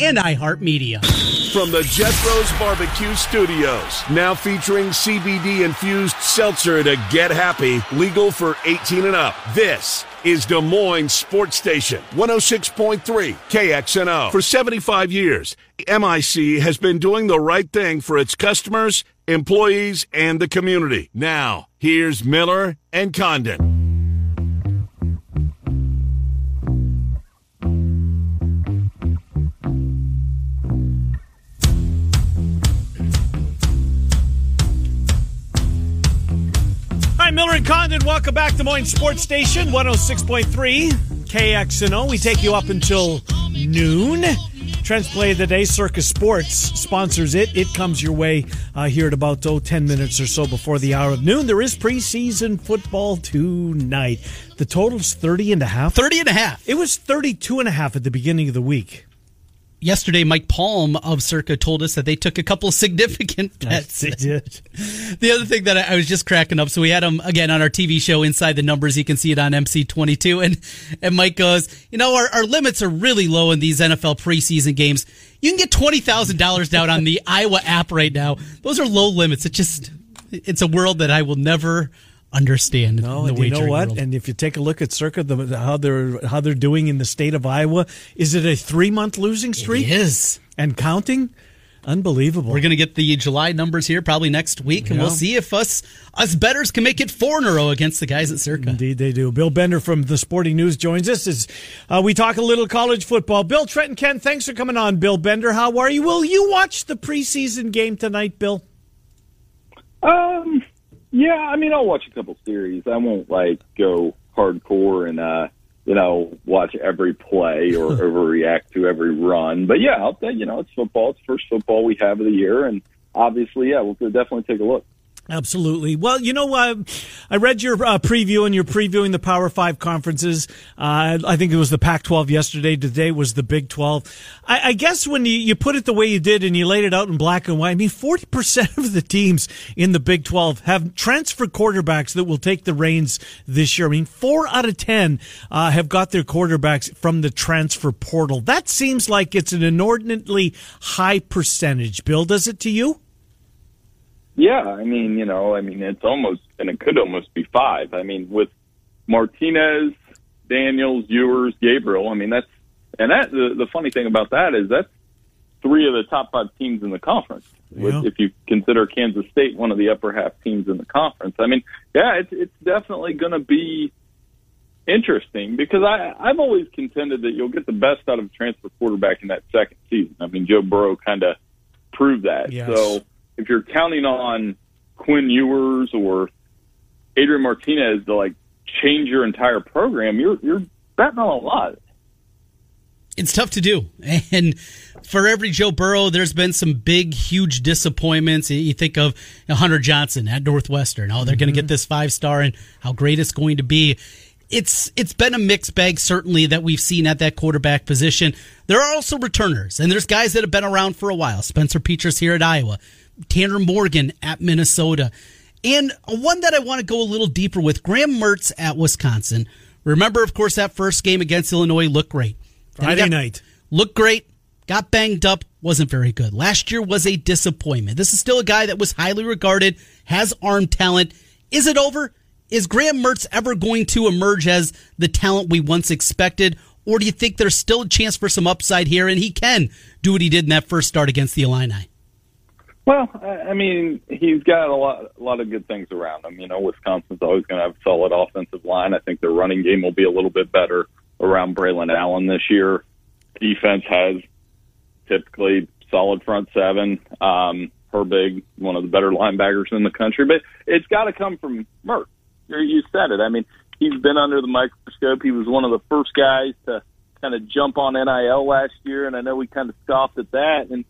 and iHeartMedia. From the Jethro's Barbecue Studios, now featuring CBD infused seltzer to get happy, legal for 18 and up. This is Des Moines Sports Station 106.3 KXNO. For 75 years, MIC has been doing the right thing for its customers, employees, and the community. Now, here's Miller and Condon. Miller and Condon. Welcome back to Moines Sports Station 106.3 KXNO. We take you up until noon. Trent's Play of the Day, Circa Sports sponsors it. It comes your way uh, here at about oh, 10 minutes or so before the hour of noon. There is preseason football tonight. The total's 30 and a half. 30 and a half. It was 32 and a half at the beginning of the week. Yesterday, Mike Palm of Circa told us that they took a couple significant bets. They did. The other thing that I was just cracking up, so we had him again on our TV show Inside the Numbers. You can see it on MC22. And, and Mike goes, you know, our, our limits are really low in these NFL preseason games. You can get $20,000 down on the Iowa app right now. Those are low limits. It just, it's a world that I will never understand. No, in and the you know what? world. And if you take a look at Circa, the, how they're how they're doing in the state of Iowa, is it a three month losing streak It is. and counting? Unbelievable. We're going to get the July numbers here probably next week, and we'll see if us us betters can make it four in a row against the guys at Circa. Indeed, they do. Bill Bender from the Sporting News joins us as uh, we talk a little college football. Bill Trent and Ken, thanks for coming on. Bill Bender, how are you? Will you watch the preseason game tonight, Bill? Um, yeah, I mean, I'll watch a couple series. I won't like go hardcore and uh, you know, watch every play or overreact to every run. But yeah, I'll, you know, it's football. It's the first football we have of the year, and obviously, yeah, we'll definitely take a look. Absolutely. Well, you know, uh, I read your uh, preview, and you're previewing the Power Five conferences. Uh, I think it was the Pac-12 yesterday. Today was the Big 12. I, I guess when you, you put it the way you did, and you laid it out in black and white, I mean, 40 percent of the teams in the Big 12 have transfer quarterbacks that will take the reins this year. I mean, four out of ten uh, have got their quarterbacks from the transfer portal. That seems like it's an inordinately high percentage. Bill, does it to you? Yeah, I mean, you know, I mean, it's almost, and it could almost be five. I mean, with Martinez, Daniels, Ewers, Gabriel. I mean, that's and that the, the funny thing about that is that's three of the top five teams in the conference. Yeah. If you consider Kansas State one of the upper half teams in the conference, I mean, yeah, it's it's definitely going to be interesting because I I've always contended that you'll get the best out of a transfer quarterback in that second season. I mean, Joe Burrow kind of proved that. Yes. So if you're counting on Quinn Ewers or Adrian Martinez to like change your entire program, you're you're betting on a lot. It's tough to do. And for every Joe Burrow, there's been some big, huge disappointments. You think of Hunter Johnson at Northwestern. Oh, they're going to mm-hmm. get this five star and how great it's going to be. It's it's been a mixed bag, certainly, that we've seen at that quarterback position. There are also returners, and there's guys that have been around for a while. Spencer Petras here at Iowa, Tanner Morgan at Minnesota, and one that I want to go a little deeper with Graham Mertz at Wisconsin. Remember, of course, that first game against Illinois looked great. Friday got- night. looked great, got banged up, wasn't very good. Last year was a disappointment. This is still a guy that was highly regarded, has arm talent. Is it over? Is Graham Mertz ever going to emerge as the talent we once expected? Or do you think there's still a chance for some upside here and he can do what he did in that first start against the Illini? Well, I mean, he's got a lot, a lot of good things around him. You know, Wisconsin's always going to have a solid offensive line. I think their running game will be a little bit better around Braylon Allen this year. Defense has typically solid front seven. Um, Herbig, one of the better linebackers in the country, but it's got to come from. You you said it. I mean, he's been under the microscope. He was one of the first guys to kind of jump on NIL last year, and I know we kind of scoffed at that. And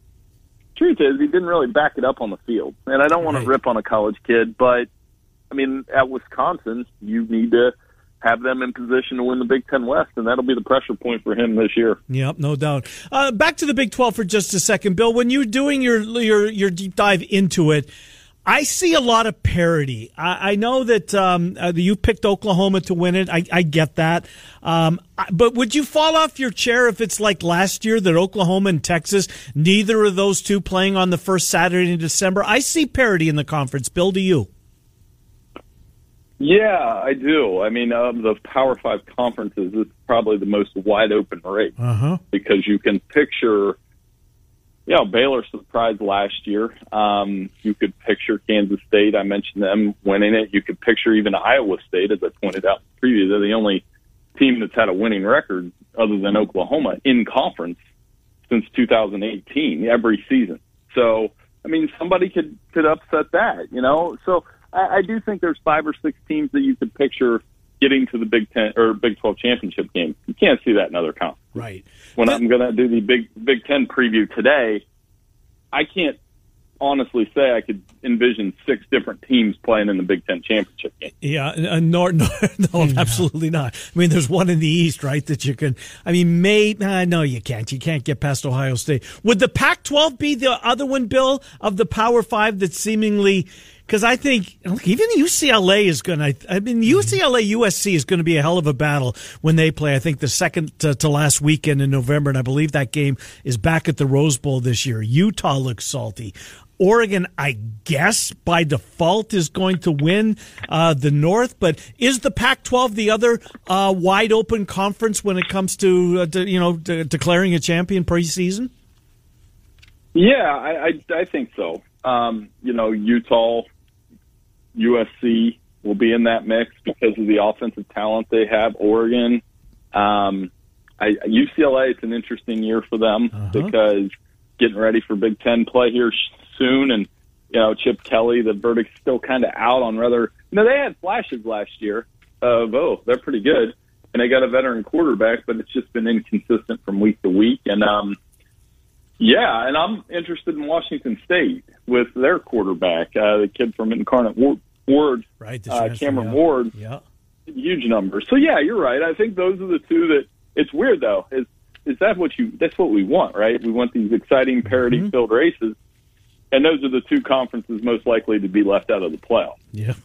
truth is, he didn't really back it up on the field. And I don't want Right. to rip on a college kid, but I mean, at Wisconsin, you need to have them in position to win the Big Ten West, and that'll be the pressure point for him this year. Yep, no doubt. Uh, back to the Big Twelve for just a second, Bill. When you're doing your your your deep dive into it, I see a lot of parity. I, I know that um, uh, you picked Oklahoma to win it. I, I get that. Um, but would you fall off your chair if it's like last year that Oklahoma and Texas, neither of those two playing on the first Saturday in December? I see parity in the conference. Bill, do you? Yeah, I do. I mean, of the Power Five conferences, it's probably the most wide open race uh-huh. because you can picture, know, Baylor surprised last year. Um, you could picture Kansas State. I mentioned them winning it. You could picture even Iowa State, as I pointed out previously. They're the only team that's had a winning record other than Oklahoma in conference since 2018 every season. So, I mean, somebody could could upset that, you know. So I, I do think there's five or six teams that you could picture getting to the Big Ten or Big Twelve championship game. You can't see that in other conferences. Right. When But- I'm going to do the Big Big Ten preview today, I can't honestly say I could envision six different teams playing in the Big Ten championship game. Yeah, uh, nor, nor, no, absolutely not. I mean, there's one in the East, right? That you can. I mean, may uh, no, you can't. You can't get past Ohio State. Would the Pac-12 be the other one, Bill, of the Power Five that seemingly? Because I think look, even UCLA is going to. I mean, UCLA USC is going to be a hell of a battle when they play. I think the second to, to last weekend in November, and I believe that game is back at the Rose Bowl this year. Utah looks salty. Oregon, I guess by default is going to win uh, the North, but is the Pac-12 the other uh, wide open conference when it comes to, uh, to you know de- declaring a champion preseason? Yeah, I, I, I think so. Um, you know, Utah, USC will be in that mix because of the offensive talent they have. Oregon, um, I, UCLA, it's an interesting year for them because getting ready for Big Ten play here soon, and you know, Chip Kelly, the verdict's still kind of out on whether. You know, they had flashes last year of oh, they're pretty good, and they got a veteran quarterback, but it's just been inconsistent from week to week, and um, yeah, and I'm interested in Washington State with their quarterback, uh, the kid from Incarnate Word, Right, uh, Cameron yeah. Ward, Yeah. huge numbers. So yeah, you're right. I think those are the two that. It's weird though. Is is that what you? That's what we want, right? We want these exciting parity-filled races, and those are the two conferences most likely to be left out of the playoff. Yeah.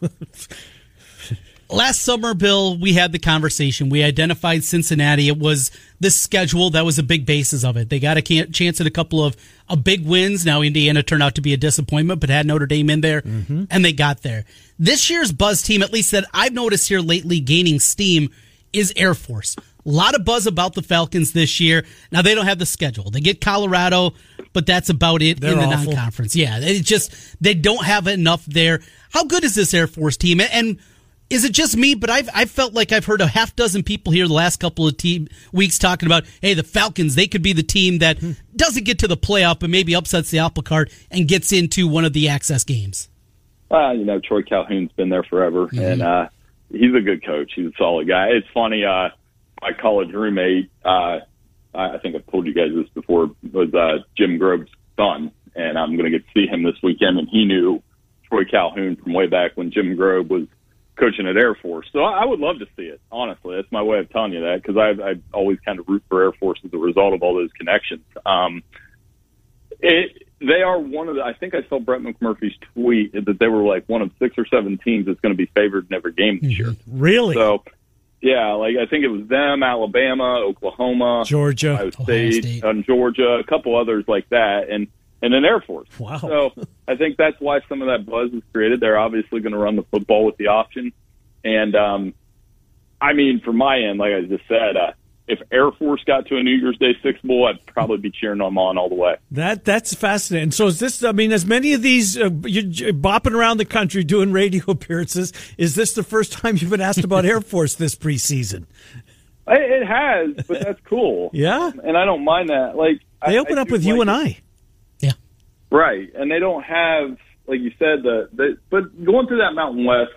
last summer, Bill, we had the conversation. We identified Cincinnati. It was the schedule that was a big basis of it. They got a chance at a couple of, of big wins. Now Indiana turned out to be a disappointment, but had Notre Dame in there, mm-hmm. and they got there. This year's buzz team, at least that I've noticed here lately, gaining steam, is Air Force. A lot of buzz about the Falcons this year. Now they don't have the schedule. They get Colorado, but that's about it They're in the awful. non-conference. Yeah, they just they don't have enough there. How good is this Air Force team? And is it just me? But I've I felt like I've heard a half dozen people here the last couple of team weeks talking about, hey, the Falcons they could be the team that doesn't get to the playoff, but maybe upsets the apple cart and gets into one of the access games. Well, you know, Troy Calhoun's been there forever, and uh, he's a good coach. He's a solid guy. It's funny. Uh, my college roommate, uh, I I think I've told you guys this before, was uh, Jim Grobe's son, and I'm going to get to see him this weekend. And he knew Troy Calhoun from way back when Jim Grobe was coaching at Air Force. So I would love to see it. Honestly, that's my way of telling you that because I I always kind of root for Air Force as a result of all those connections. Um, it, they are one of the. I think I saw Brett McMurphy's tweet that they were like one of six or seven teams that's going to be favored in every game this year. Really? So, yeah, like I think it was them, Alabama, Oklahoma, Georgia. Ohio Ohio State, State. and Georgia, a couple others like that, and and an Air Force. Wow. So I think that's why some of that buzz is created. They're obviously going to run the football with the option, and um, I mean, from my end, like I just said, uh, if Air Force got to a New Year's Day Six Bowl, I'd probably be cheering them on all the way. That that's fascinating. So is this? I mean, as many of these uh, you're bopping around the country doing radio appearances, is this the first time you've been asked about Air Force this preseason? It, has, but that's cool. Yeah. and I don't mind that. Like They I, open I up with you and it. I. Right, and they don't have, like you said, the, the but going through that Mountain West,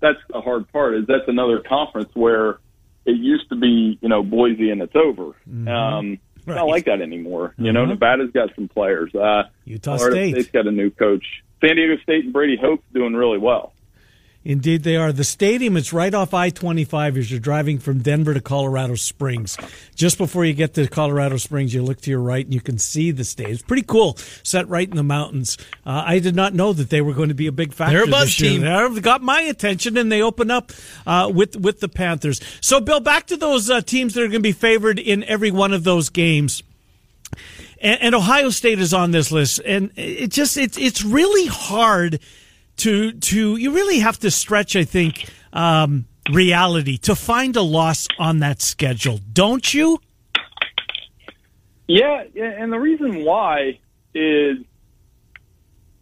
that's the hard part. Is that's another conference where it used to be, you know, Boise and it's over. Um, It's Right. not like that anymore. You know, Mhm. Nevada's got some players. Uh, Utah Florida State. State's got a new coach. San Diego State and Brady Hoke's doing really well. Indeed, they are. The stadium is right off I 25 as you're driving from Denver to Colorado Springs. Just before you get to Colorado Springs, you look to your right and you can see the stadium. It's pretty cool, set right in the mountains. Uh, I did not know that they were going to be a big factor. They're a buzz this year. team. They got my attention and they open up uh, with, with the Panthers. So, Bill, back to those uh, teams that are going to be favored in every one of those games and, and Ohio State is on this list, and it just it's it's really hard to to you really have to stretch. I think um, reality to find a loss on that schedule, don't you? Yeah, yeah, and the reason why is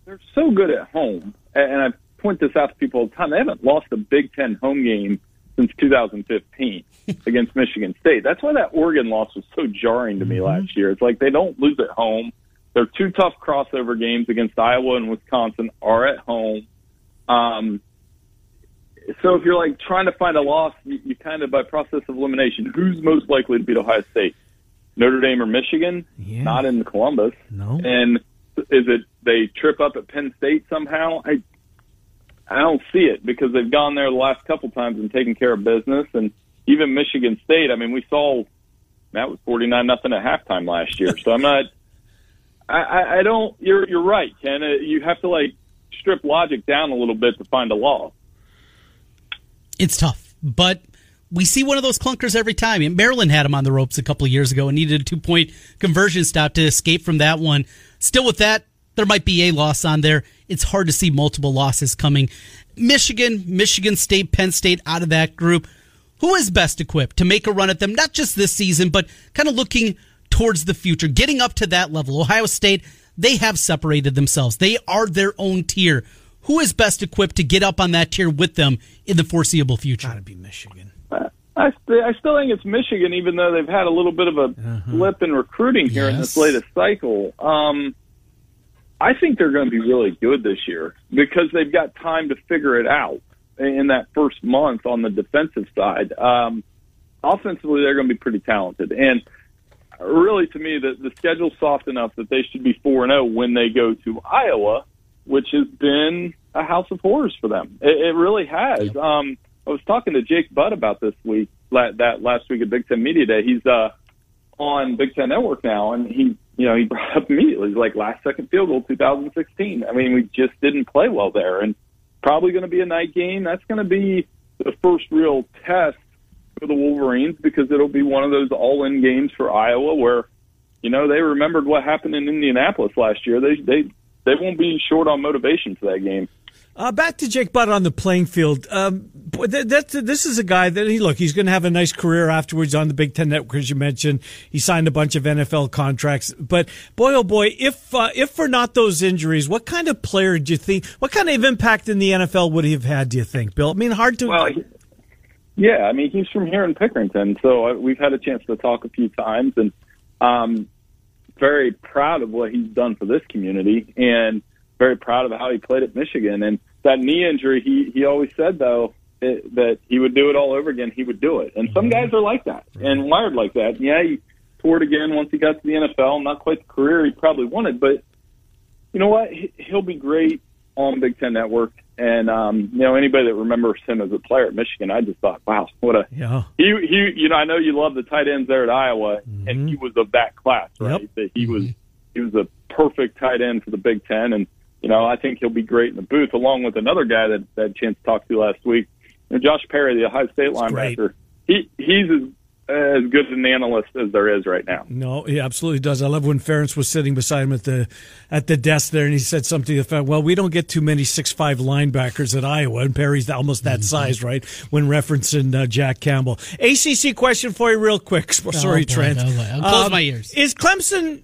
they're so good at home, and I point this out to people all the time. They haven't lost a Big Ten home game since 2015 against Michigan State. That's why that Oregon loss was so jarring to me last year. It's like they don't lose at home. Their two tough crossover games against Iowa and Wisconsin are at home. Um, so if you're like trying to find a loss, you, you kind of by process of elimination, who's most likely to beat Ohio State? Notre Dame or Michigan? Yeah. Not in Columbus. No. And is it they trip up at Penn State somehow? I I don't see it because they've gone there the last couple times and taken care of business. And even Michigan State, I mean, we saw that was forty nine nothing at halftime last year. So I'm not. I, I, don't. You're you're right, Ken. Uh, You have to like strip logic down a little bit to find a law. It's tough, but we see one of those clunkers every time. And Maryland had him on the ropes a couple of years ago and needed a two point conversion stop to escape from that one. Still with that, there might be a loss on there. It's hard to see multiple losses coming. Michigan, Michigan State, Penn State out of that group. Who is best equipped to make a run at them, not just this season, but kind of looking towards the future, getting up to that level? Ohio State, they have separated themselves. They are their own tier. Who is best equipped to get up on that tier with them in the foreseeable future? Got to be Michigan. I, st- I still think it's Michigan, even though they've had a little bit of a blip in recruiting here in this latest cycle. Um, I think they're going to be really good this year because they've got time to figure it out in that first month on the defensive side. Um, offensively, they're going to be pretty talented, and really, to me, the the schedule's soft enough that they should be four and zero when they go to Iowa, which has been a house of horrors for them. It, it really has. Um, I was talking to Jake Butt about this week, la- that last week at Big Ten Media Day. He's uh, on Big Ten Network now, and he, you know, he brought up immediately. He's like, last second field goal, 2016. I mean, we just didn't play well there, and probably going to be a night game. That's going to be the first real test for the Wolverines because it'll be one of those all-in games for Iowa where, you know, they remembered what happened in Indianapolis last year. They they they won't be short on motivation for that game. Uh, back to Jake Butt on the playing field. Um, boy, that, that's this is a guy that he look. He's going to have a nice career afterwards on the Big Ten Network, as you mentioned. He signed a bunch of NFL contracts, but boy, oh boy, if uh, if for not those injuries, what kind of player do you think? What kind of impact in the NFL would he have had? Do you think, Bill? I mean, hard to. Well, he- yeah, I mean he's from here in Pickerington, so uh, we've had a chance to talk a few times, and um, very proud of what he's done for this community, and very proud of how he played at Michigan. And that knee injury, he he always said though it, that he would do it all over again. He would do it, and some guys are like that and wired like that. Yeah, he tore it again once he got to the NFL. Not quite the career he probably wanted, but you know what? He- He'll be great on Big Ten Network. And um, you know, anybody that remembers him as a player at Michigan, I just thought, wow, what a yeah. he he. You know, I know you love the tight ends there at Iowa, and he was of that class, right? Yep. That he was he was a perfect tight end for the Big Ten, and you know, I think he'll be great in the booth, along with another guy that that I had a chance to talk to last week, you know, Josh Perry, the Ohio State great. linebacker. He he's as as good an analyst as there is right now. No, he absolutely does. I love when Ferentz was sitting beside him at the at the desk there, and he said something to the effect, "Well, we don't get too many six five linebackers at Iowa, and Perry's almost that size, right?" When referencing uh, Jack Campbell. ACC question for you, real quick. Sorry, boy, Trent. oh boy. I'll close Um, my ears. Is Clemson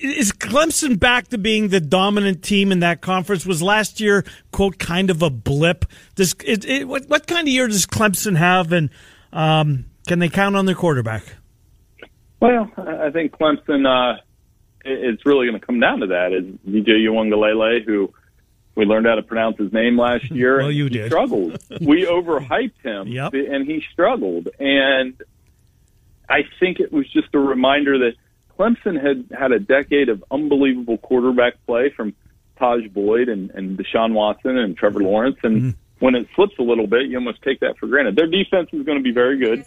is Clemson back to being the dominant team in that conference? Was last year quote kind of a blip? Does it, it, what what kind of year does Clemson have, and um, can they count on their quarterback? Well, I think Clemson. Uh, it- it's really going to come down to that. Is DJ Uiagalelei, who we learned how to pronounce his name last year. Well, you did. Struggled. we overhyped him, Yep. and he struggled. And I think it was just a reminder that Clemson had had a decade of unbelievable quarterback play from Tajh Boyd and, and Deshaun Watson and Trevor Lawrence, and when it slips a little bit, you almost take that for granted. Their defense is going to be very good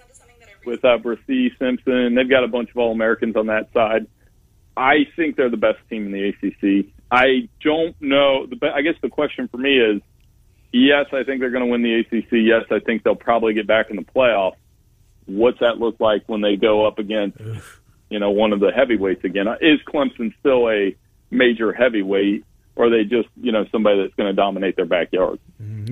with uh, Bresee, Simpson. They've got a bunch of All Americans on that side. I think they're the best team in the ACC. I don't know. The, I guess the question for me is, yes, I think they're going to win the ACC. Yes, I think they'll probably get back in the playoffs. What's that look like when they go up against, you know, one of the heavyweights again? Is Clemson still a major heavyweight? Or are they just you know somebody that's going to dominate their backyard?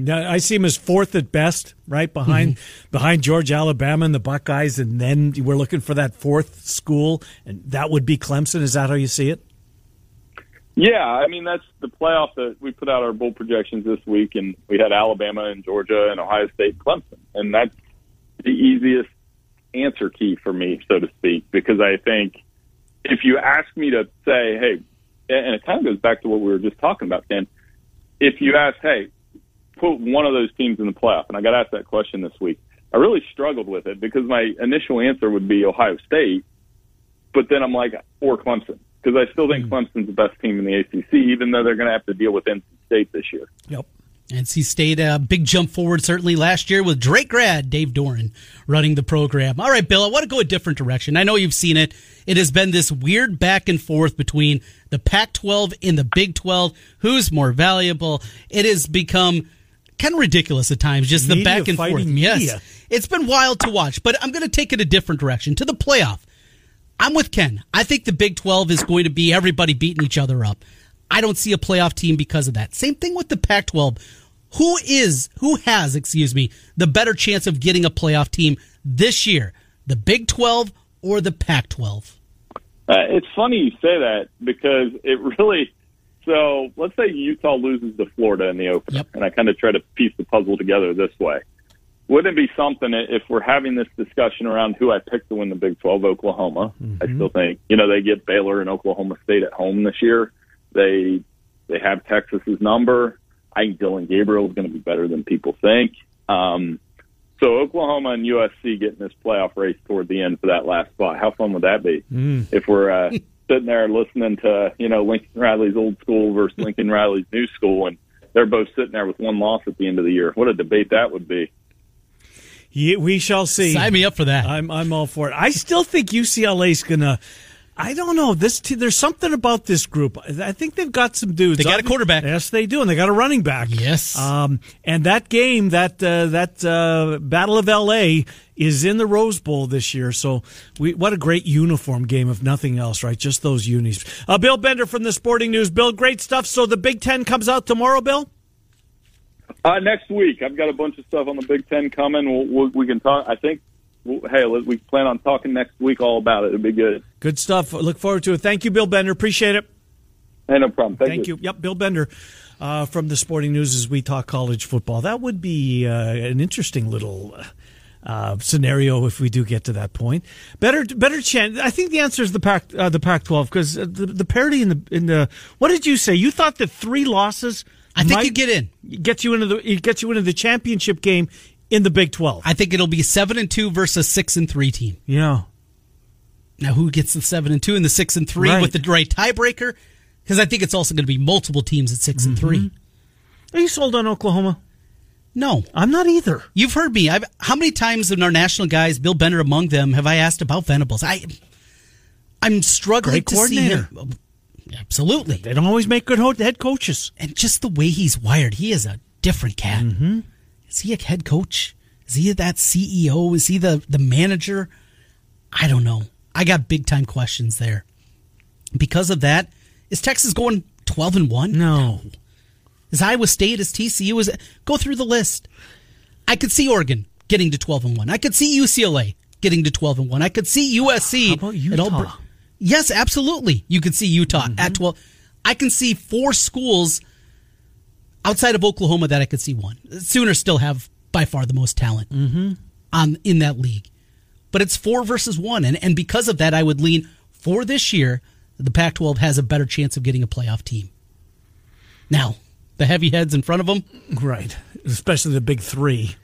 I see him as fourth at best, right behind mm-hmm. behind Georgia, Alabama, and the Buckeyes, and then we're looking for that fourth school, and that would be Clemson. Is that how you see it? Yeah, I mean that's the playoff that we put out our bowl projections this week, and we had Alabama and Georgia and Ohio State, and Clemson, and that's the easiest answer key for me, so to speak, because I think if you ask me to say, hey, and it kind of goes back to what we were just talking about, Ken. If you ask, hey, put one of those teams in the playoff, and I got asked that question this week, I really struggled with it because my initial answer would be Ohio State, but then I'm like, or Clemson, because I still think hmm. Clemson's the best team in the ACC, even though they're going to have to deal with NC State this year. Yep. NC State, a big jump forward certainly last year with Drake grad Dave Doeren running the program. All right, Bill, I want to go a different direction. I know you've seen it. It has been this weird back and forth between the Pac 12 and the Big 12. Who's more valuable? It has become kind of ridiculous at times, just the back and forth. Media. Yes. It's been wild to watch, but I'm going to take it a different direction to the playoff. I'm with Ken. I think the Big 12 is going to be everybody beating each other up. I don't see a playoff team because of that. Same thing with the Pac 12. Who is, who has, excuse me, the better chance of getting a playoff team this year? The Big 12 or the Pac 12? Uh, it's funny you say that because it really. So let's say Utah loses to Florida in the opener, yep. and I kind of try to piece the puzzle together this way. Wouldn't it be something if we're having this discussion around who I picked to win the Big 12, Oklahoma? Mm-hmm. I still think you know they get Baylor and Oklahoma State at home this year. They they have Texas's number. I think Dillon Gabriel is going to be better than people think. Um, so Oklahoma and USC getting this playoff race toward the end for that last spot. How fun would that be? Mm. If we're uh, sitting there listening to you know Lincoln Riley's old school versus Lincoln Riley's new school, and they're both sitting there with one loss at the end of the year. What a debate that would be. Yeah, we shall see. Sign me up for that. I'm I'm all for it. I still think UCLA's gonna I don't know. This t- there's something about this group. I think they've got some dudes. They got a quarterback. Yes, they do, and they got a running back. Yes. Um, and that game, that uh, that uh, Battle of L.A. is in the Rose Bowl this year. So, we what a great uniform game, if nothing else, right? Just those unis. Uh, Bill Bender from the Sporting News. Bill, great stuff. So the Big Ten comes out tomorrow, Bill. Uh, next week, I've got a bunch of stuff on the Big Ten coming. We'll, we'll, we can talk. I think hey, we plan on talking next week all about it. It'd be good. Good stuff. Look forward to it. Thank you, Bill Bender. Appreciate it. Hey, no problem. Thank, Thank you. you. Yep, Bill Bender uh, from the Sporting News as we talk college football. That would be uh, an interesting little. Uh, scenario if we do get to that point. Better, better chance. I think the answer is the Pac, uh, the Pac-12 because the, the parity in the in the. What did you say? You thought that three losses. I think you get in. Gets you into the. It gets you into the championship game in the Big 12. I think it'll be 7 and 2 versus 6 and 3 team. Yeah. Now who gets the 7 and 2 and the 6 and 3 right. with the right tiebreaker? Cuz I think it's also going to be multiple teams at 6 mm-hmm. and 3. Are you sold on Oklahoma? No, I'm not either. You've heard me. I've, how many times in our national guys, Bill Bender among them, have I asked about Venables? I, I'm struggling Great to see him. Absolutely, they don't always make good head coaches. And just the way he's wired, he is a different cat. Mm-hmm. Is he a head coach? Is he that CEO? Is he the, the manager? I don't know. I got big time questions there. Because of that, is Texas going 12 and 1? No. Is Iowa State, is TCU, is go through the list. I could see Oregon getting to 12 and 1. I could see UCLA getting to 12 and 1. I could see USC. How about Utah? yes, absolutely. You could see Utah mm-hmm. at 12. I can see four schools outside of Oklahoma that I could see one. Sooners still have by far the most talent mm-hmm. on in that league, but it's four versus one, and and because of that, I would lean for this year. The Pac-12 has a better chance of getting a playoff team. Now, the heavy heads in front of them, right? Especially the big three.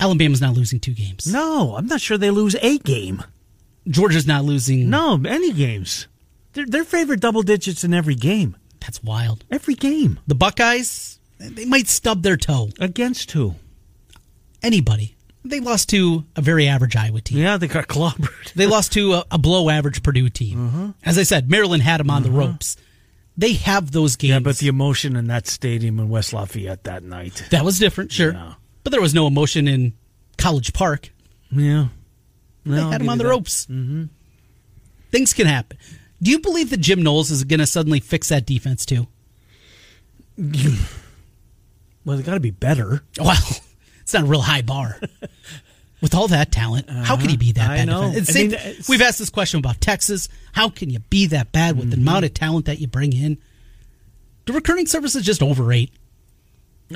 Alabama's not losing two games. No, I'm not sure they lose a game. Georgia's not losing. No, any games. They're, they're favored double digits in every game. That's wild. Every game. The Buckeyes they might stub their toe. Against who? Anybody. They lost to a very average Iowa team. Yeah, they got clobbered. They lost to a, a below average Purdue team. Mm-hmm. As I said, Maryland had them on the ropes. They have those games. Yeah, but the emotion in that stadium in West Lafayette that night. that was different, sure. Yeah. But there was no emotion in College Park. Yeah. They No, I'll had them on the that. ropes. Mm-hmm. Things can happen. Do you believe that Jim Knowles is going to suddenly fix that defense too? Well, they got to be better. Well, it's not a real high bar. With all that talent, how can he be that Uh-huh. I bad? know. It's I mean, we've asked this question about Texas. How can you be that bad with the Mm-hmm. amount of talent that you bring in? The recruiting service is just overrate.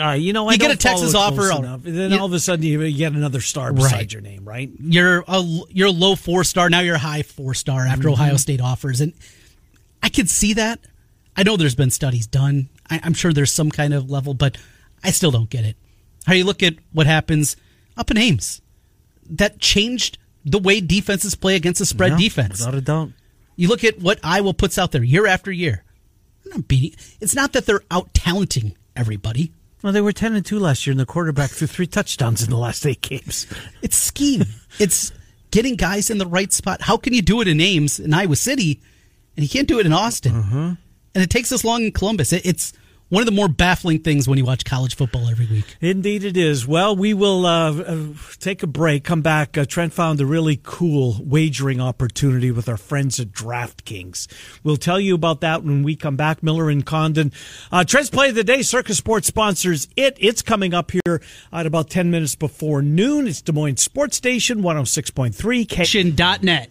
Uh, you know, I You get a Texas follow it close offer, enough. Then you- all of a sudden you get another star beside Right. your name, right? You're a you're a low four star now. You're a high four star after Mm-hmm. Ohio State offers, and I could see that. I know there's been studies done. I, I'm sure there's some kind of level, but I still don't get it. How you look at what happens up in Ames that changed the way defenses play against a spread Yeah, defense. without a doubt. You look at what Iowa puts out there year after year. Not beating. It's not that they're out talenting everybody. Well, they were ten and two last year, and the quarterback threw three touchdowns in the last eight games. It's scheme. it's getting guys in the right spot. How can you do it in Ames in Iowa City, and you can't do it in Austin? Mm-hmm. And it takes this long in Columbus. It, it's one of the more baffling things when you watch college football every week. Indeed, it is. Well, we will uh, uh, take a break. Come back. Uh, Trent found a really cool wagering opportunity with our friends at DraftKings. We'll tell you about that when we come back. Miller and Condon. Uh, Trent's play of the day. Circa Sports sponsors it. It's coming up here at about ten minutes before noon. It's Des Moines Sports Station one hundred six point three. K- Shin.net.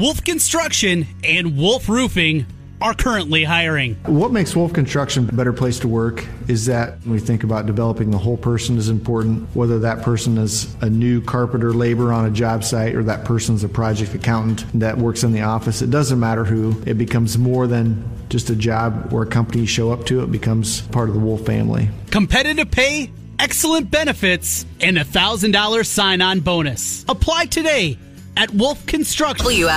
Wolf Construction and Wolf Roofing are currently hiring. What makes Wolf Construction a better place to work is that when we think about developing the whole person is important, whether that person is a new carpenter labor on a job site or that person's a project accountant that works in the office. It doesn't matter who. It becomes more than just a job or a company you show up to. It becomes part of the Wolf family. Competitive pay, excellent benefits, and a $1,000 sign on bonus. Apply today at Wolf Construction.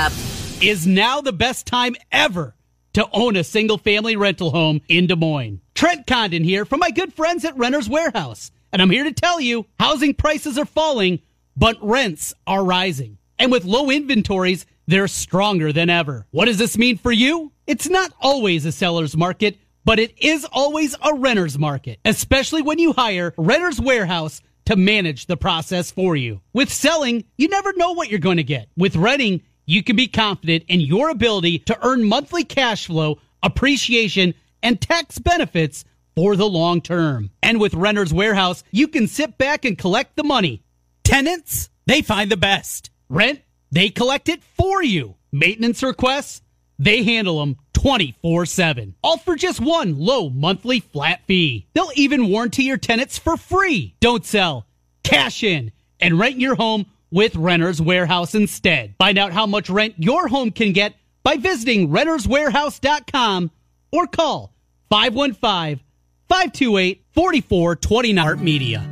Is now the best time ever to own a single family rental home in Des Moines. Trent Condon here from my good friends at Renter's Warehouse. And I'm here to tell you housing prices are falling, but rents are rising. And with low inventories, they're stronger than ever. What does this mean for you? It's not always a seller's market, but it is always a renter's market, especially when you hire Renter's Warehouse to manage the process for you. With selling, you never know what you're going to get. With renting, you can be confident in your ability to earn monthly cash flow, appreciation, and tax benefits for the long term. And with Renter's Warehouse, you can sit back and collect the money. Tenants, they find the best. Rent, they collect it for you. Maintenance requests, they handle them 24 7. All for just one low monthly flat fee. They'll even warranty your tenants for free. Don't sell, cash in, and rent your home with Renter's Warehouse instead. Find out how much rent your home can get by visiting renterswarehouse.com or call 515 528 4429 Art Media.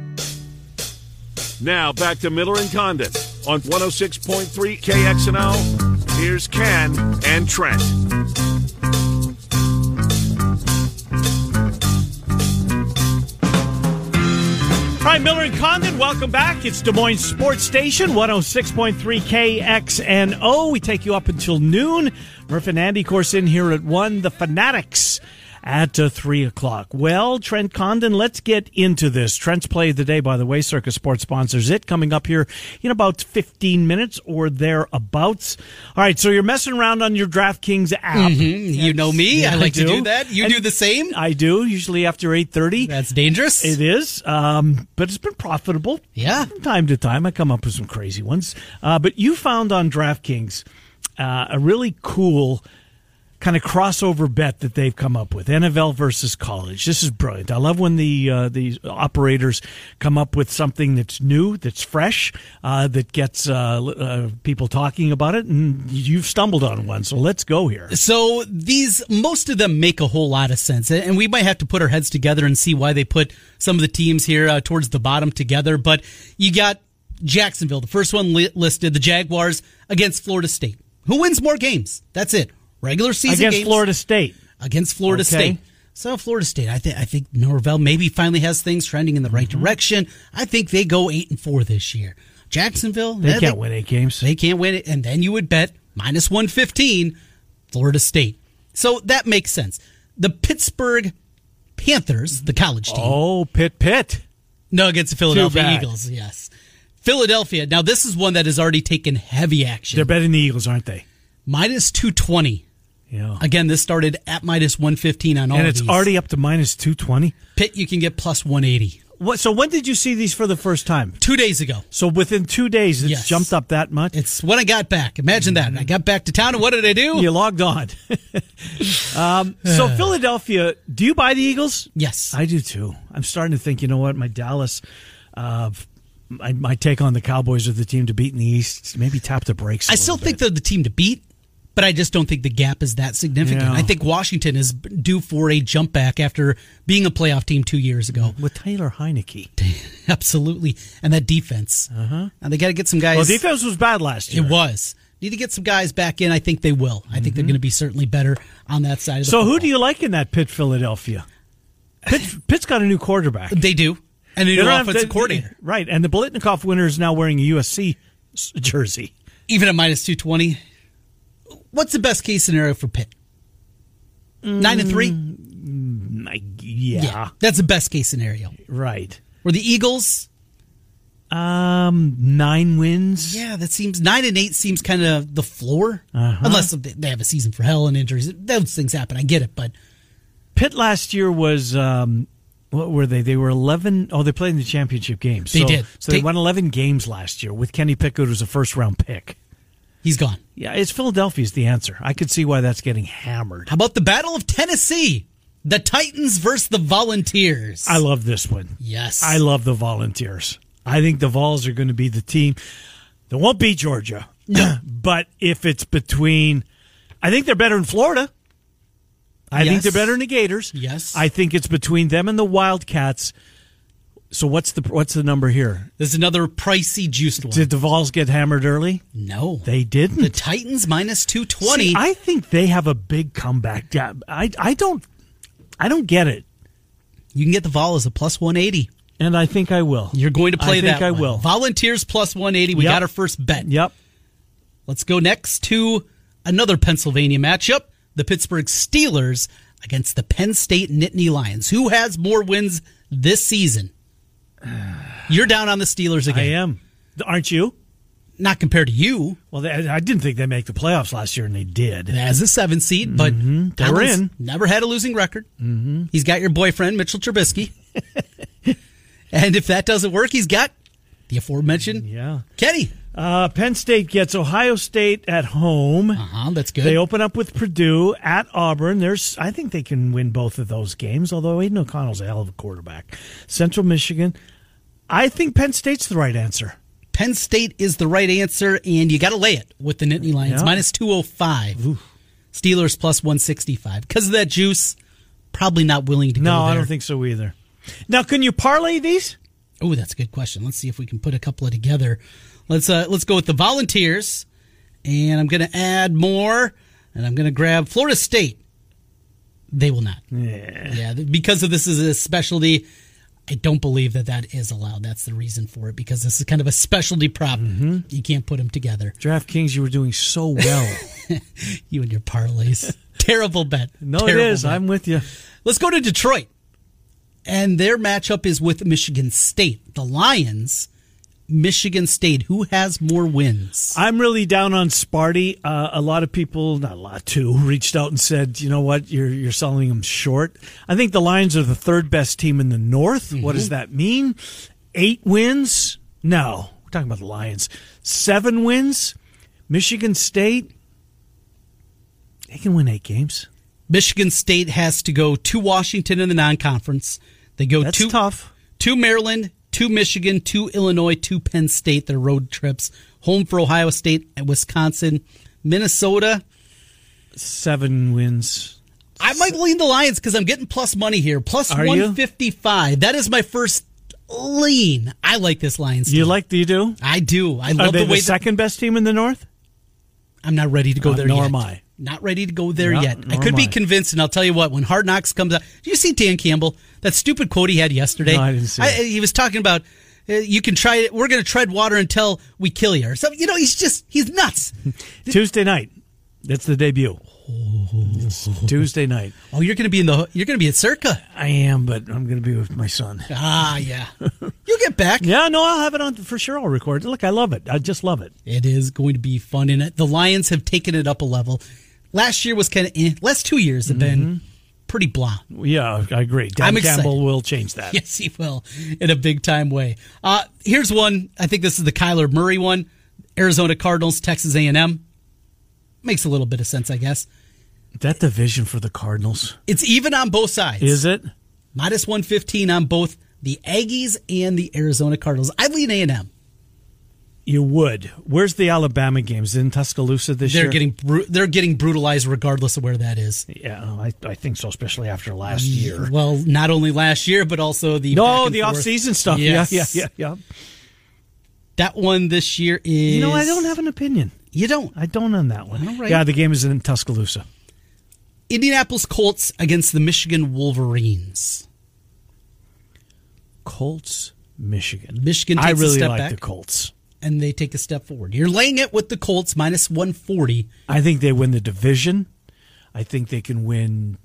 Now back to Miller and Condon on 106.3 KXNO. Here's Ken and Trent. All right, Miller and Condon, welcome back. It's Des Moines Sports Station, 106.3 KXNO. We take you up until noon. Murph and Andy, course, in here at 1. The Fanatics at uh, 3 o'clock. Well, Trent Condon, let's get into this. Trent's play of the day, by the way, Circa Sports sponsors it, coming up here in about 15 minutes or thereabouts. All right, so you're messing around on your DraftKings app. You know me. Yeah, I like to do. do that. You And do the same. I do, usually after 8.30. That's dangerous. It is, um, but it's been profitable. Yeah. From time to time, I come up with some crazy ones. Uh, but you found on DraftKings uh, a really cool kind of crossover bet that they've come up with NFL versus college. This is brilliant. I love when the uh, the operators come up with something that's new, that's fresh, uh, that gets uh, uh, people talking about it, and you've stumbled on one. So let's go here. So these, most of them make a whole lot of sense, and we might have to put our heads together and see why they put some of the teams here uh, towards the bottom together. But you got Jacksonville, the first one li- listed, the Jaguars against Florida State. Who wins more games? That's it. Regular season against games Florida State. against Florida Okay. State. So Florida State, I think I think Norvell maybe finally has things trending in the right Mm-hmm. direction. I think they go eight and four this year. Jacksonville, They can't win eight games. They can't win it, and then you would bet minus one fifteen, Florida State. So that makes sense. The Pittsburgh Panthers, the college team, Oh, Pitt, Pitt. no against the Philadelphia. Eagles. Yes, Philadelphia. Now this is one that has already taken heavy action. They're betting the Eagles, aren't they? minus two twenty. Yeah. Again, this started at minus one fifteen on all and it's already up to minus two twenty. Pitt, you can get plus 180. What? So when did you see these for the first time? Two days ago. So within two days, it's Yes. jumped up that much. It's when I got back. Imagine that. I got back to town, and what did I do? you logged on. um, so Philadelphia, do you buy the Eagles? Yes. I do too. I'm starting to think. You know what? My Dallas, uh, my, my take on the Cowboys are the team to beat in the East. Maybe tap the brakes. I I still think they're the team to beat, but I just don't think the gap is that significant. Yeah. I think Washington is due for a jump back after being a playoff team two years ago. with Taylor Heinicke. Absolutely. And that defense. Uh-huh. And they got to get some guys. Well, defense was bad last year. It was. Need to get some guys back in. I think they will. I think they're going to be certainly better on that side of the So who do you like in that Pitt Philadelphia? Pitt, Pitt's got a new quarterback. They do. And a new offensive coordinator. Right, and the Biletnikoff winner is now wearing a USC jersey. even at minus 220 what's the best case scenario for pitt nine and three I- yeah, that's the best case scenario right. where the eagles Um, nine wins. yeah that seems nine and eight seems kind of the floor Uh-huh. unless they they have a season for hell and injuries those things happen i get it but Pitt last year was um, what were they? They were eleven. Oh, they played in the championship games. They so, did. So they Take- won eleven games last year with Kenny Pickett, who was a first round pick. He's gone Yeah, it's Philadelphia's the answer. I could see why that's getting hammered. how about the battle of tennessee the titans versus the volunteers I love this one. yes I love the Volunteers. I think the Vols are going to be the team that won't beat Georgia. but if it's between, I think they're better in Florida. I think they're better than the Gators. Yes. I think it's between them and the Wildcats. So what's the what's the number here? there's another pricey juiced one Did the Vols get hammered early? no They didn't. the titans minus 220 I think they have a big comeback. Yeah, I I don't I don't get it, you can get the vol as a plus 180 and I think I will. You're going to play I think that. I one. will. Volunteers plus 180. We Yep. got our first bet. Yep. Let's go next to another Pennsylvania matchup the Pittsburgh Steelers against the Penn State Nittany Lions. Who has more wins this season? You're down on the Steelers I again. am. Aren't you? Not compared to you Well, they, I didn't think they'd make the playoffs last year, and they did. as a seven seed, but Mm-hmm. They Allen's in. Never had a losing record. Mm-hmm. He's got your boyfriend, Mitchell Trubisky. and if that doesn't work, he's got the aforementioned Yeah. Kenny. Uh, Penn State gets Ohio State at home. Uh huh. That's good. They open up with Purdue at Auburn. There's, I think they can win both of those games. Although Aidan O'Connell's a hell of a quarterback. Central Michigan. I think Penn State's the right answer. Penn State is the right answer, and you got to lay it with the Nittany Lions. Yeah. Minus 205. Steelers plus 165. Because of that juice, probably not willing to go No, I don't think so either. Now, can you parlay these? Oh, that's a good question. Let's see if we can put a couple of together. Let's uh, let's go with the Volunteers, and I'm going to add more, and I'm going to grab Florida State. They will not. Yeah. Yeah, because of this is a specialty. I don't believe that that is allowed. That's the reason for it because this is kind of a specialty prop. Mm-hmm. You can't put them together. DraftKings, you were doing so well. You and your parlays. Terrible bet. no, Terrible it is. bet. I'm with you. Let's go to Detroit. And their matchup is with Michigan State. The Lions, Michigan State. Who has more wins? I'm really down on Sparty. Uh, a lot of people, not a lot too, reached out and said, "You know what? You're you're selling them short." I think the Lions are the third best team in the North. What does that mean? Eight wins? No, we're talking about the Lions. Seven wins. Michigan State. They can win eight games. Michigan State has to go to Washington in the non-conference. They go That's to tough. to Maryland, to Michigan, to Illinois, to Penn State. Their road trips. Home for Ohio State and Wisconsin, Minnesota. Seven wins. I might lean the Lions because I'm getting plus money here, plus Are you? 155. That is my first lean. I like this Lions. You team. like? Do you do? I do. I Are love they the the, way that second best team in the North? I'm not ready to go Uh, there nor yet. am I. Not ready to go there No, yet. I could be I. convinced, and I'll tell you what. When Hard Knocks comes out, do you see Dan Campbell? That stupid quote he had yesterday. No, I didn't see it. He was talking about uh, you can try it. We're going to tread water until we kill you. Or something. You know, he's just he's nuts. Tuesday night. That's the debut. It's Tuesday night. Oh, you're going to be in the you're going to be at Circa. I am, but I'm going to be with my son. Ah, yeah. You'll get back. Yeah, no, I'll have it on for sure. I'll record. Look, I love it. I just love it. It is going to be fun, and the Lions have taken it up a level. Last year was kind of eh. Last two years have been pretty blah. Yeah, I agree. Dan I'm excited. Campbell will change that. Yes, he will in a big time way. Uh, here's one. I think this is the Kyler Murray one. Arizona Cardinals, Texas A&M. Makes a little bit of sense, I guess. That division for the Cardinals It's even on both sides. is it? Minus 115 on both the Aggies and the Arizona Cardinals. I lean A&M. You would. Where's the Alabama games in Tuscaloosa this They're year? getting bru- they're getting brutalized regardless of where that is. Yeah, oh, I, I think so, especially after last mm, year. Well, not only last year, but also the No, the off-season stuff. Yes. Yeah, yeah, yeah, yeah. That one this year is. You know, I don't have an opinion. You don't. I don't on that one. Right. Yeah, the game is in Tuscaloosa. Indianapolis Colts against the Michigan Wolverines. Colts, Michigan. Michigan I really like back. the Colts. And they take a step forward. You're laying it with the Colts minus 140. I think they win the division. I think they can win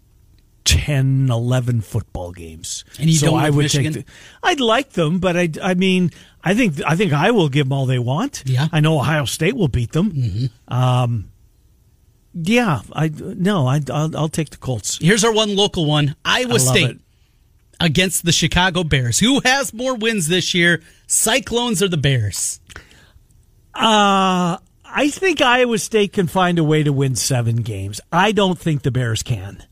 10, 11 football games. And you so don't I would Michigan? take. The, I'd like them, but I, I mean, I think I think I will give them all they want. Yeah. I know Ohio State will beat them. Mm-hmm. Um, yeah, I no, I, I'll, I'll take the Colts. Here's our one local one Iowa State it. against the Chicago Bears. Who has more wins this year? Cyclones or the Bears? Uh, I think Iowa State can find a way to win seven games. I don't think the Bears can.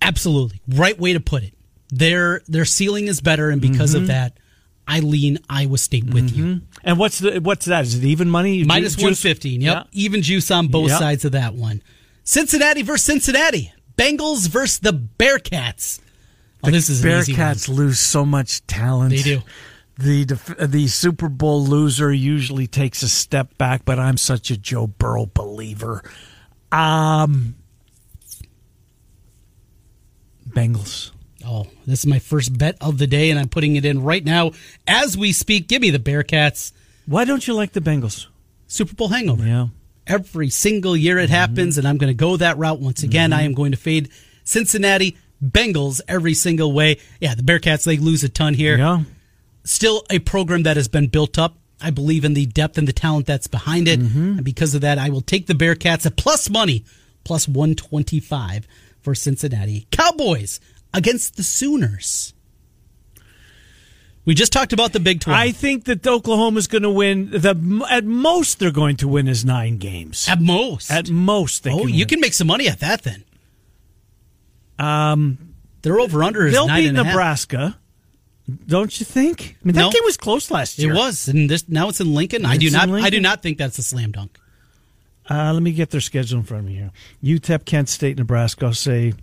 Absolutely. Right way to put it. Their their ceiling is better, and because Mm-hmm. of that, I lean Iowa State with you. And what's the what's that? Is it even money? Ju- 115. Yep. Yeah. Even juice on both Yep. sides of that one. Cincinnati versus Cincinnati. Bengals versus the Bearcats. Oh, this is one. Bearcats lose so much talent. They do. The def- the Super Bowl loser usually takes a step back, but I'm such a Joe Burrow believer. Um, Bengals. Oh, this is my first bet of the day, and I'm putting it in right now as we speak. Give me the Bearcats. Why don't you like the Bengals? Super Bowl hangover. Yeah. Every single year it happens, and I'm going to go that route once again. I am going to fade Cincinnati Bengals every single way. Yeah, the Bearcats, they lose a ton here. Yeah. Still a program that has been built up. I believe in the depth and the talent that's behind it. And because of that, I will take the Bearcats at plus money, plus 125 for Cincinnati. Cowboys against the Sooners. We just talked about the Big 12. I think that Oklahoma's going to win. The at most they're going to win is nine games. at most. At most, they oh, can you can make some money at that then. Um, Their over under is They'll nine beat and a half. Nebraska, don't you think? I mean, that No. game was close last year. It was, and this now it's in Lincoln. I do It's not. I do not think that's a slam dunk. Uh, let me get their schedule in front of me here. UTEP, Kent State, Nebraska. I'll say.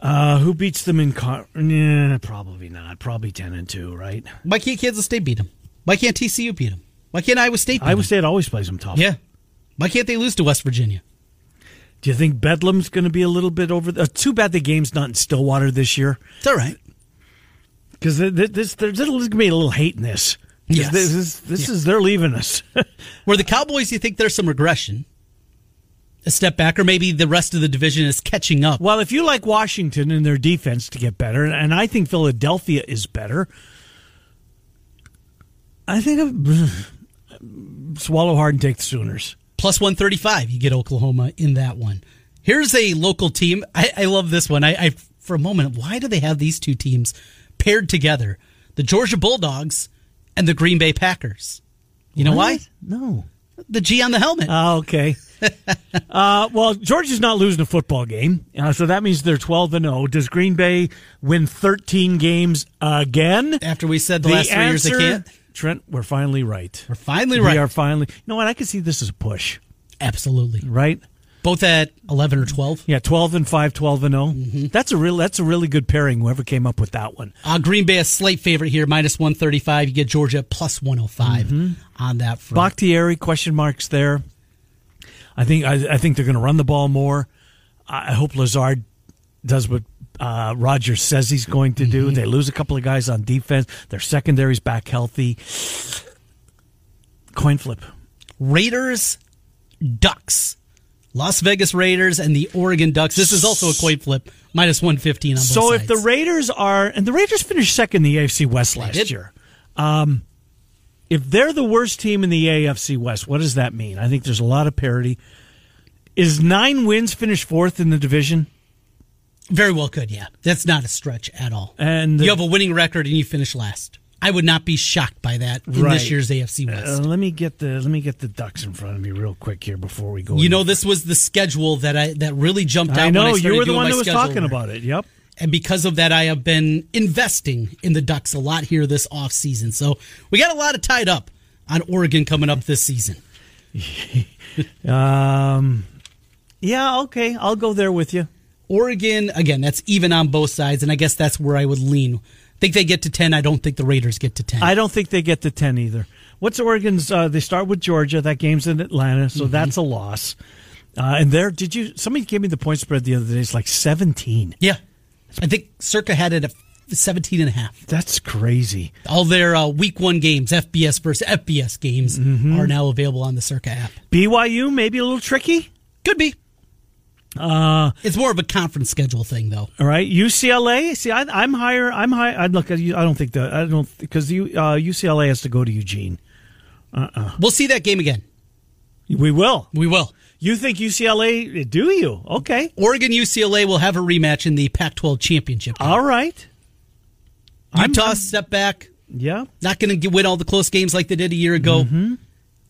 Uh, who beats them in? Car- nah, probably not. Probably ten and two, right? Why can't Kansas State beat them? Why can't TCU beat them? Why can't Iowa State beat Iowa them? State always plays them tough. Yeah. Why can't they lose to West Virginia? Do you think Bedlam's going to be a little bit over? The, uh, too bad the game's not in Stillwater this year It's all right. Because this, there's, there's going to be a little hate in this. Yes. This, is, this is they're leaving us. Where the Cowboys, you think there's some regression, a step back, or maybe the rest of the division is catching up. well, if you like Washington and their defense to get better, and I think Philadelphia is better, I think I've, swallow hard and take the Sooners. Plus 135, you get Oklahoma in that one. Here's a local team. I, I love this one. I, I for a moment, why do they have these two teams paired together? The Georgia Bulldogs and the Green Bay Packers. You know why? No. The G on the helmet. Oh, okay. uh, well, Georgia's not losing a football game, uh, so that means they're 12 and 0. Does Green Bay win 13 games again? After we said the, last three years they can't. Trent, we're finally right. We're finally right. We are finally. You know what? I can see this as a push. Absolutely. Right? Both at 11 or 12? Yeah, 12 and 5, 12 and 0. Mm-hmm. That's a real that's a really good pairing whoever came up with that one. Uh, Green Bay a slight favorite here, minus 135. You get Georgia plus 105 Mm-hmm. on that front. Bakhtiari question marks there. I think I, I think they're going to run the ball more. I I hope Lazard does what uh, Rodgers says he's going to do. They lose a couple of guys on defense. Their secondary's back healthy. Coin flip. Raiders, Ducks. Las Vegas Raiders and the Oregon Ducks. This is also a coin flip, minus 115 on both So if the Raiders are, and the Raiders finished second in the AFC West last year, um, if they're the worst team in the AFC West, what does that mean? I think there's a lot of parity. Is nine wins finished fourth in the division? Very well could, yeah. That's not a stretch at all. And you have a winning record and you finish last. I would not be shocked by that in Right. this year's AFC Uh, West. let me get the let me get the ducks in front of me real quick here before we go. you know, this was the schedule that I that really jumped out. I when know I you were the one that was talking work. about it. Yep. And because of that, I have been investing in the Ducks a lot here this off season. So we got a lot of tied up on Oregon coming up this season. Um, yeah. Okay, I'll go there with you. Oregon, again, that's even on both sides, and I guess that's where I would lean. Think they get to ten. I don't think the Raiders get to ten. I don't think they get to ten either. What's Oregon's? Uh, they start with Georgia. That game's in Atlanta, so Mm-hmm. that's a loss. Uh, and there, did you? Somebody gave me the point spread the other day. It's like seventeen. yeah, I think Circa had it at 17 and a half. That's crazy. All their uh, week one games, FBS versus FBS games, Mm-hmm. are now available on the Circa app. BYU maybe a little tricky. Could be. Uh, It's more of a conference schedule thing, though. all right, UCLA. See, I, I'm higher. I'm high. I look. I don't think that. I don't because you uh, UCLA has to go to Eugene. Uh-uh. We'll see that game again. We will. We will. You think UCLA? Do you? Okay. Oregon UCLA will have a rematch in the Pac 12 championship. game. All right. I'm- Utah I'm- step back, Yeah. not going to win all the close games like they did a year ago. Mm-hmm.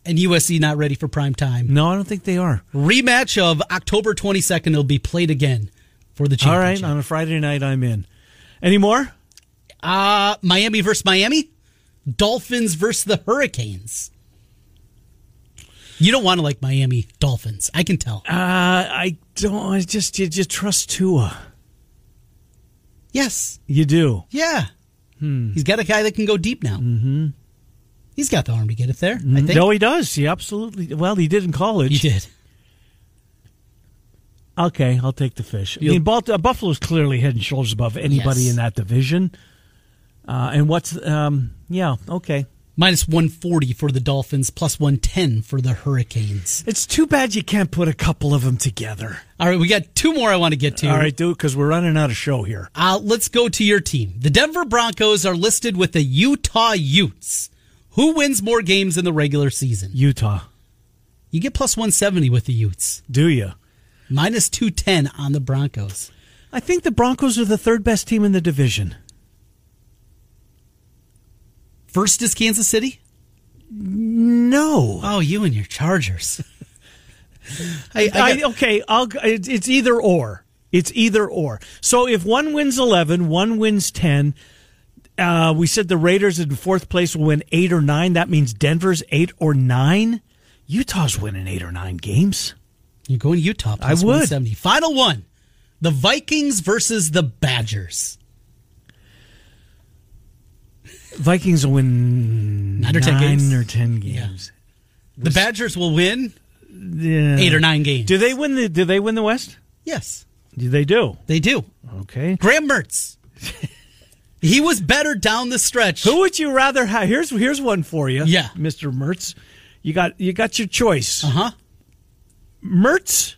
And USC not ready for prime time. No, I don't think they are. Rematch of October 22nd It'll be played again for the championship. All right. On a Friday night, I'm in. Any more? Uh, Miami versus Miami. Dolphins versus the Hurricanes. You don't want to like Miami Dolphins. I can tell. Uh, I don't. I just you just trust Tua. Yes. You do. Yeah. Hmm. He's got a guy that can go deep now. Mm-hmm. He's got the arm to get it there. I think No, he does. He absolutely. Well, he did in college. he did. Okay, I'll take the fish. I You'll- mean, Balt- uh, Buffalo's clearly head and shoulders above anybody Yes. in that division. Uh, and what's um? Yeah. Okay. Minus 140 for the Dolphins, plus 110 for the Hurricanes. It's too bad you can't put a couple of them together. All right, we got two more I want to get to. All right, dude, because we're running out of show here. Uh, let's go to your team. The Denver Broncos are listed with the Utah Utes. Who wins more games in the regular season? Utah. You get plus 170 with the Utes. Do you? Minus 210 on the Broncos. I think the Broncos are the third best team in the division. First is Kansas City. No. Oh, you and your Chargers. I, I I, okay, I'll. It's it's either or. It's either or. So if one wins eleven, one wins ten. Uh, we said the Raiders in fourth place will win eight or nine. That means Denver's eight or nine. Utah's winning eight or nine games. you're going to Utah. I would. 170. Final one: the Vikings versus the Badgers. Vikings will win Nine or 10 games? or ten games. The Badgers will win Yeah. eight or nine games. Do they win the? Do they win the West? Yes, Do they do? they do. Okay. Graham Mertz. he was better down the stretch. Who would you rather have? Here's here's one for you. Yeah. Mr. Mertz. You got you got your choice. Uh huh. Mertz,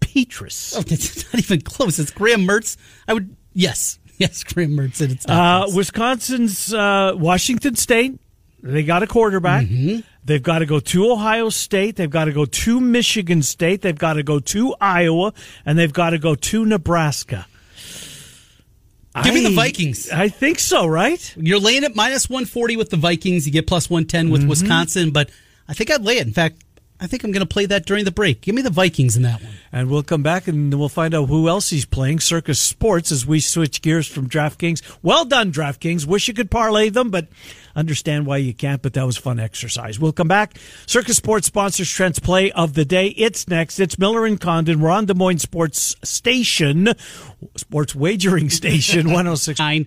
Petras. Oh, it's not even close. It's Graham Mertz. I would yes, yes, Graham Mertz. And it's not Uh, close. Wisconsin's uh, Washington State. They got a quarterback. Mm-hmm. They've got to go to Ohio State. They've got to go to Michigan State. They've got to go to Iowa, and they've got to go to Nebraska. Give me the Vikings. I think so, right? You're laying it minus 140 with the Vikings. You get plus 110 with Mm-hmm. Wisconsin, but I think I'd lay it. In fact, I think I'm going to play that during the break. Give me the Vikings in that one. And we'll come back and we'll find out who else he's playing. Circa Sports as we switch gears from DraftKings. Well done, DraftKings. Wish you could parlay them, but understand why you can't. But that was fun exercise. We'll come back. Circa Sports sponsors Trent's play of the day. It's next. It's Miller and Condon. We're on Des Moines Sports Station, Sports Wagering Station, 106. Nine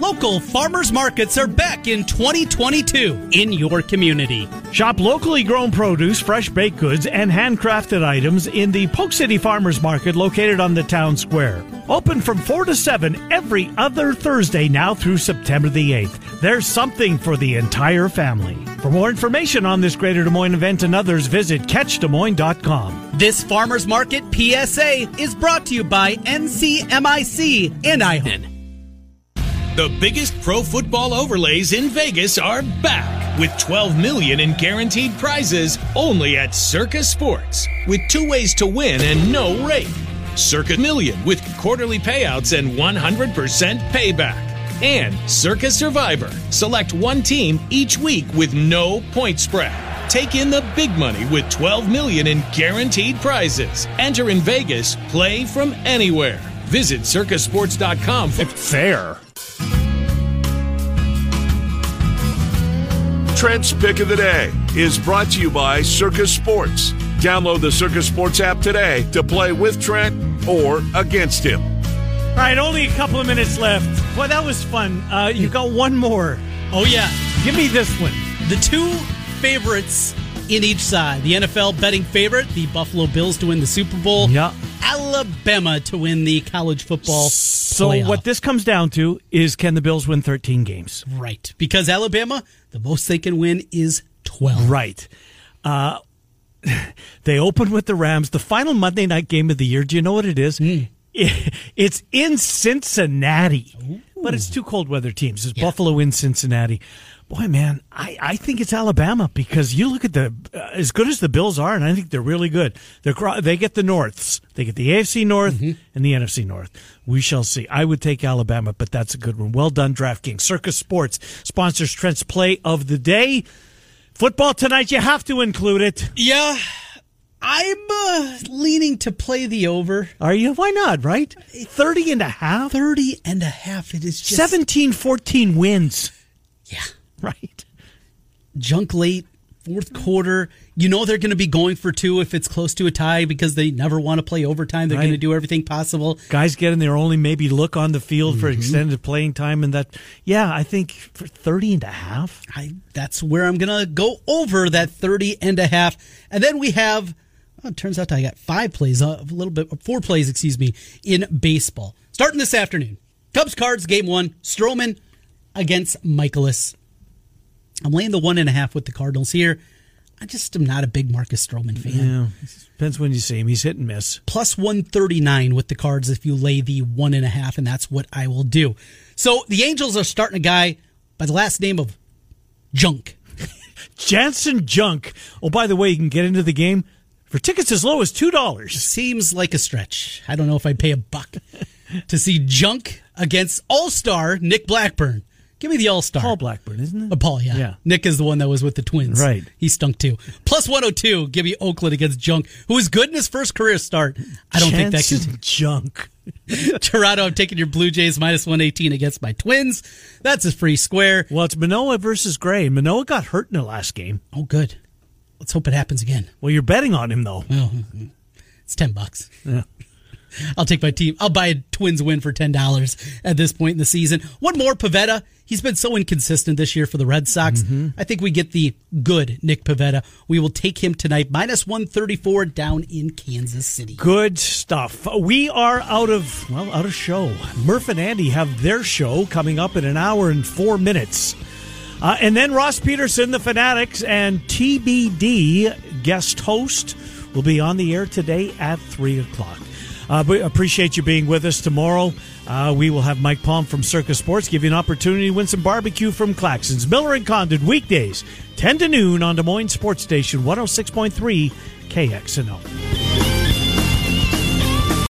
Local farmers markets are back in 2022 in your community. Shop locally grown produce, fresh baked goods, and handcrafted items in the Polk City Farmers Market located on the town square. Open from 4 to 7 every other Thursday now through September the 8th. There's something for the entire family. For more information on this Greater Des Moines event and others, visit catchdesmoines.com. This farmers market PSA is brought to you by NCMIC and IHON. The biggest pro football overlays in Vegas are back with 12 million in guaranteed prizes only at Circa Sports with two ways to win and no rake. Circa Million with quarterly payouts and 100% payback. And Circa Survivor. Select one team each week with no point spread. Take in the big money with 12 million in guaranteed prizes. Enter in Vegas, play from anywhere. Visit circasports.com Fair. Trent's Pick of the Day is brought to you by Circa Sports. Download the Circa Sports app today to play with Trent or against him. All right, only a couple of minutes left. Boy, that was fun. Uh, you got one more. Oh, yeah. Give me this one. The two favorites in each side the NFL betting favorite, the Buffalo Bills to win the Super Bowl. Yeah. Alabama to win the college football. So playoff. what this comes down to is can the Bills win 13 games? Right. Because Alabama, the most they can win is 12. Right. Uh, they open with the Rams. The final Monday night game of the year. Do you know what it is? It's in Cincinnati, but it's two cold weather teams. It's Buffalo in Cincinnati. Boy, man, I, I think it's Alabama because you look at the uh, as good as the Bills are, and I think they're really good. They're they get the Norths, they get the AFC North and the NFC North. We shall see. I would take Alabama, but that's a good one. Well done, DraftKings. Circa Sports sponsors Trent's play of the day. Football tonight, you have to include it. Yeah. I'm uh, leaning to play the over. Are you? Why not, right? 30 and a half? 30 and a half. It is just 17 14 wins, Yeah. right? Junk late, fourth quarter. You know they're going to be going for two if it's close to a tie because they never want to play overtime. They're Right. going to do everything possible. Guys getting their only maybe look on the field for Mm-hmm. extended playing time and that. Yeah, I think for 30 and a half. I that's where I'm going to go over that 30 and a half. And then we have oh, it turns out I got five plays, uh, a little bit four plays, excuse me, in baseball. Starting this afternoon. Cubs Cards game 1, Stroman against Mikolas. I'm laying the one and a half with the Cardinals here. I just am not a big Marcus Stroman fan. Yeah, depends when you see him. He's hit and miss. plus 139 with the cards if you lay the one and a half, and that's what I will do. So the Angels are starting a guy by the last name of Junk. Janson Junk. Oh, by the way, you can get into the game for tickets as low as $2. Seems like a stretch. I don't know if I'd pay a buck to see Junk against All Star Nick Blackburn. Give me the All Star. Paul Blackburn, isn't it? Uh, Paul, yeah. Yeah. Nick is the one that was with the Twins. Right. He stunk too. Plus 102, give me Oakland against Junk, who was good in his first career start. I don't think that can. Junk. Toronto, I'm taking your Blue Jays minus 118 against my Twins. That's a free square. Well, it's Manoah versus Gray. Manoah got hurt in the last game. Oh, good. Let's hope it happens again. Well, you're betting on him, though. Well, it's 10 bucks. Yeah. I'll take my team. I'll buy a Twins win for $10 at this point in the season. One more, Pivetta. He's been so inconsistent this year for the Red Sox. I think we get the good Nick Pivetta. We will take him tonight, minus 134 down in Kansas City. Good stuff. We are out of well, out of show. Murph and Andy have their show coming up in an hour and four minutes. Uh, and then Ross Peterson, the Fanatics, and TBD guest host will be on the air today at 3 o'clock. Uh, we appreciate you being with us tomorrow. Uh, we will have Mike Palm from Circa Sports give you an opportunity to win some barbecue from Claxons. Miller and Condon, weekdays, 10 to noon on Des Moines Sports Station 106.3 KXNO.